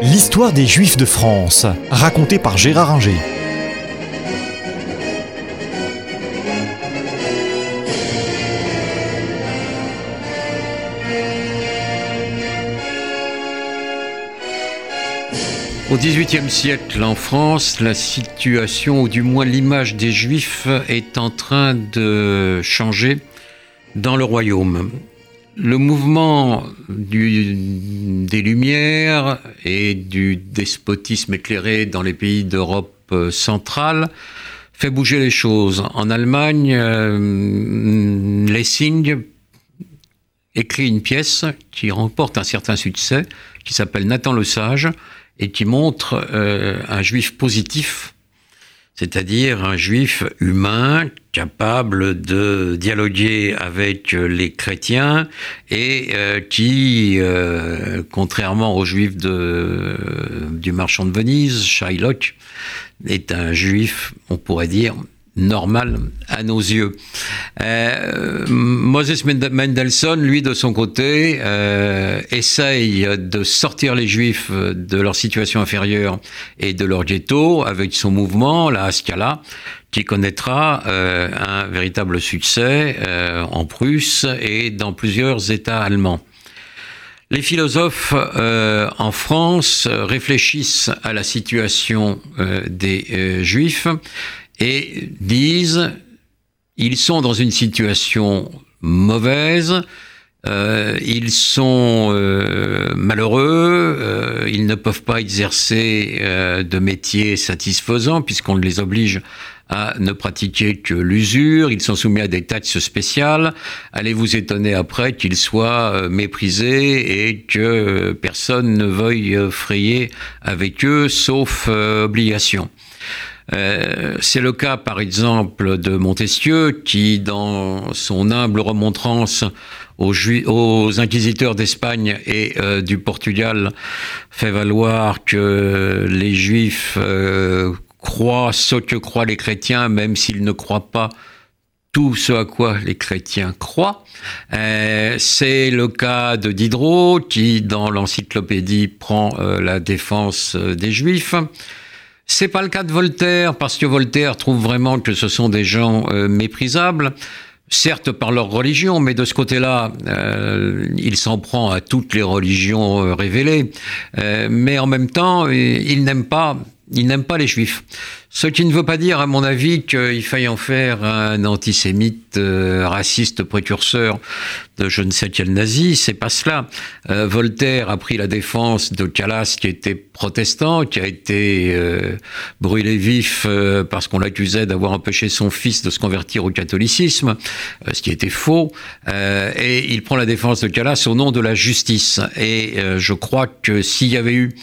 L'histoire des Juifs de France, racontée par Gérard Inger. Au XVIIIe siècle, en France, la situation, ou du moins l'image des Juifs, est en train de changer dans le royaume le mouvement des Lumières et du despotisme éclairé dans les pays d'Europe euh, centrale fait bouger les choses. En Allemagne, euh, Lessing écrit une pièce qui remporte un certain succès, qui s'appelle Nathan le Sage, et qui montre euh, un juif positif c'est-à-dire un juif humain capable de dialoguer avec les chrétiens et euh, qui, euh, contrairement aux juifs du marchand de Venise, Shylock, est un juif, on pourrait dire, normal à nos yeux. Euh, Moses Mendelssohn, lui, de son côté, euh, essaye de sortir les Juifs de leur situation inférieure et de leur ghetto avec son mouvement, la Haskalah, qui connaîtra euh, un véritable succès euh, en Prusse et dans plusieurs États allemands. Les philosophes euh, en France réfléchissent à la situation euh, des euh, Juifs et disent ils sont dans une situation mauvaise, euh, ils sont euh, malheureux, euh, ils ne peuvent pas exercer de métier satisfaisant puisqu'on les oblige à ne pratiquer que l'usure, ils sont soumis à des taxes spéciales. Allez vous étonner après qu'ils soient méprisés et que personne ne veuille frayer avec eux sauf obligation. Euh, c'est le cas, par exemple, de Montesquieu, qui, dans son humble remontrance aux, inquisiteurs d'Espagne et euh, du Portugal, fait valoir que les Juifs euh, croient ce que croient les chrétiens, même s'ils ne croient pas tout ce à quoi les chrétiens croient. C'est le cas de Diderot, qui, dans l'encyclopédie, prend la défense des Juifs. C'est pas le cas de Voltaire, parce que Voltaire trouve vraiment que ce sont des gens euh, méprisables, certes par leur religion, mais de ce côté-là, euh, il s'en prend à toutes les religions euh, révélées. Mais en même temps, il n'aime pas, il n'aime pas les juifs. Ce qui ne veut pas dire, à mon avis, qu'il faille en faire un antisémite euh, raciste précurseur de je ne sais quel nazi, c'est pas cela. Euh, Voltaire a pris la défense de Calas qui était protestant, qui a été euh, brûlé vif parce qu'on l'accusait d'avoir empêché son fils de se convertir au catholicisme, ce qui était faux. Et il prend la défense de Calas au nom de la justice. Et je crois que s'il y avait eu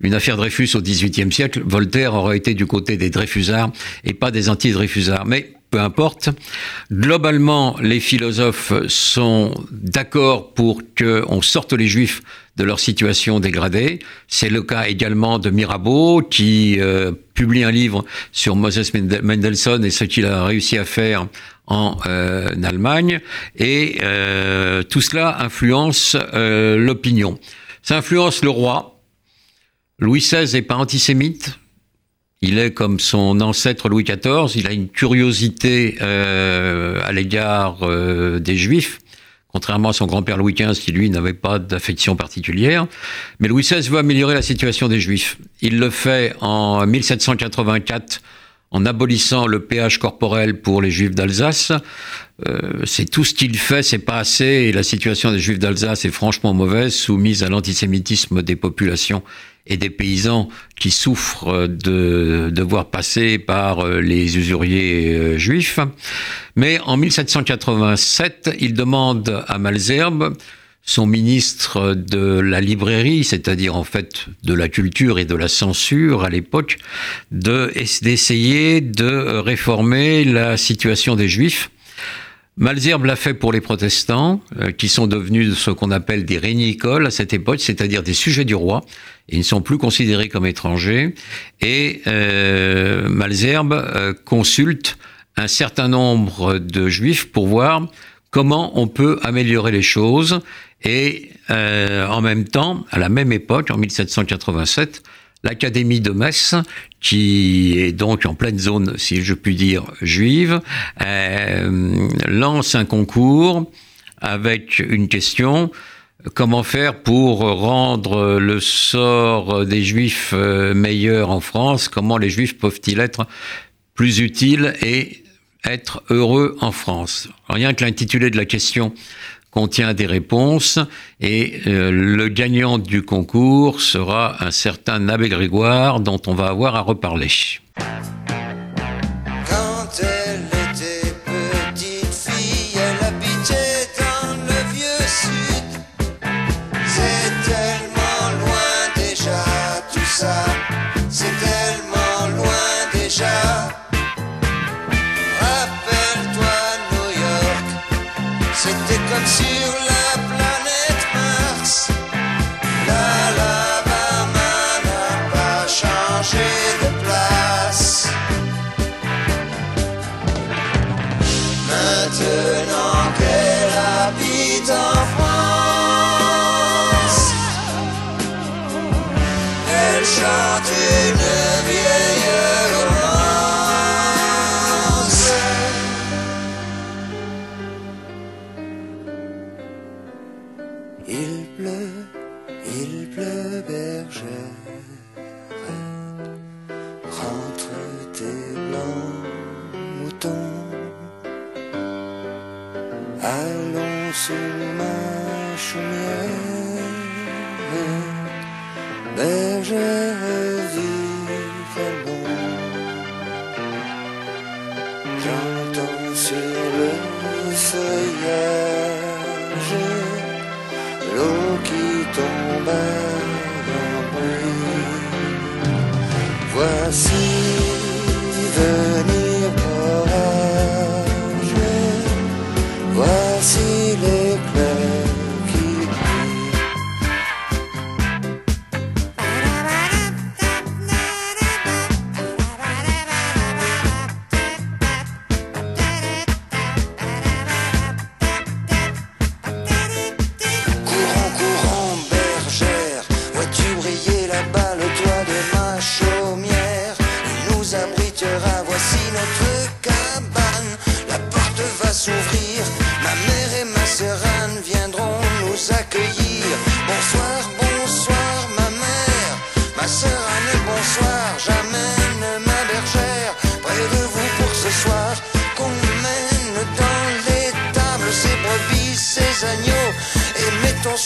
une affaire Dreyfus au XVIIIe siècle, Voltaire aurait été du côté des Dreyfusards et pas des anti-Dreyfusards. Mais peu importe. Globalement, les philosophes sont d'accord pour qu'on sorte les juifs de leur situation dégradée. C'est le cas également de Mirabeau, qui euh, publie un livre sur Moses Mendelssohn et ce qu'il a réussi à faire en euh, Allemagne. Et euh, tout cela influence l'opinion. Ça influence le roi, Louis XVI n'est pas antisémite. Il est comme son ancêtre Louis XIV. Il a une curiosité euh, à l'égard euh, des Juifs, contrairement à son grand-père Louis XV qui lui n'avait pas d'affection particulière. Mais Louis XVI veut améliorer la situation des Juifs. Il le fait en 1784 en abolissant le péage corporel pour les Juifs d'Alsace. Euh, c'est tout ce qu'il fait, c'est pas assez, et la situation des Juifs d'Alsace est franchement mauvaise, soumise à l'antisémitisme des populations et des paysans qui souffrent de devoir passer par euh, les usuriers euh, juifs. Mais en 1787, il demande à Malzerbe, son ministre de la librairie, c'est-à-dire en fait de la culture et de la censure à l'époque, d'essayer de réformer la situation des juifs Malzerbe l'a fait pour les protestants, euh, qui sont devenus ce qu'on appelle des régnicoles à cette époque, c'est-à-dire des sujets du roi. Ils ne sont plus considérés comme étrangers. Et euh, Malzerbe euh, consulte un certain nombre de juifs pour voir comment on peut améliorer les choses. Et euh, en même temps, à la même époque, en 1787, l'Académie de Metz, qui est donc en pleine zone, si je puis dire, juive, euh, lance un concours avec une question comment faire pour rendre le sort des juifs euh, meilleur en France? Comment les juifs peuvent-ils être plus utiles et être heureux en France? Rien que l'intitulé de la question contient des réponses et euh, le gagnant du concours sera un certain Abbé Grégoire dont on va avoir à reparler. Comme sur la planète Mars. L'Alabama n'a pas changé de place. Maintenant qu'elle habite en France. Il pleut, il pleut, bergère. rentre tes blancs moutons. Allons sous ma chaumière, bergère. see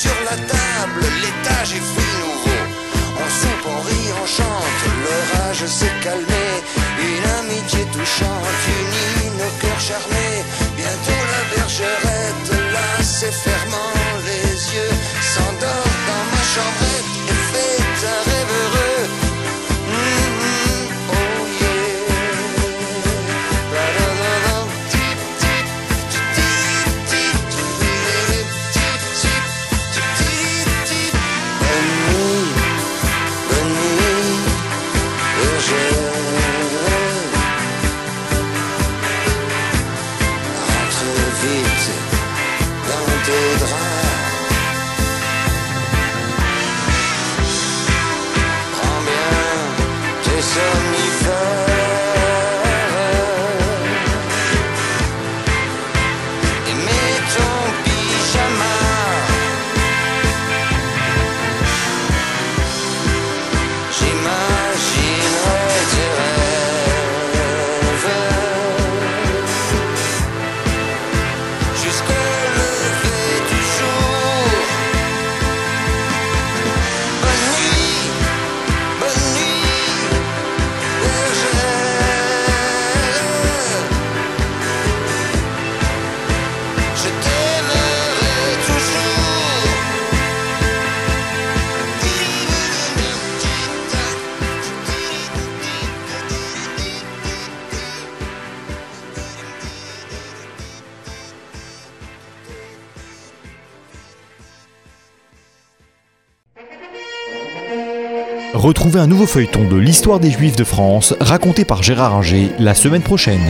sur la table, l'étage est fait nouveau. On soupe, on rit, on chante, l'orage s'est calmé. myself Retrouvez un nouveau feuilleton de l'histoire des Juifs de France raconté par Gérard Inger la semaine prochaine.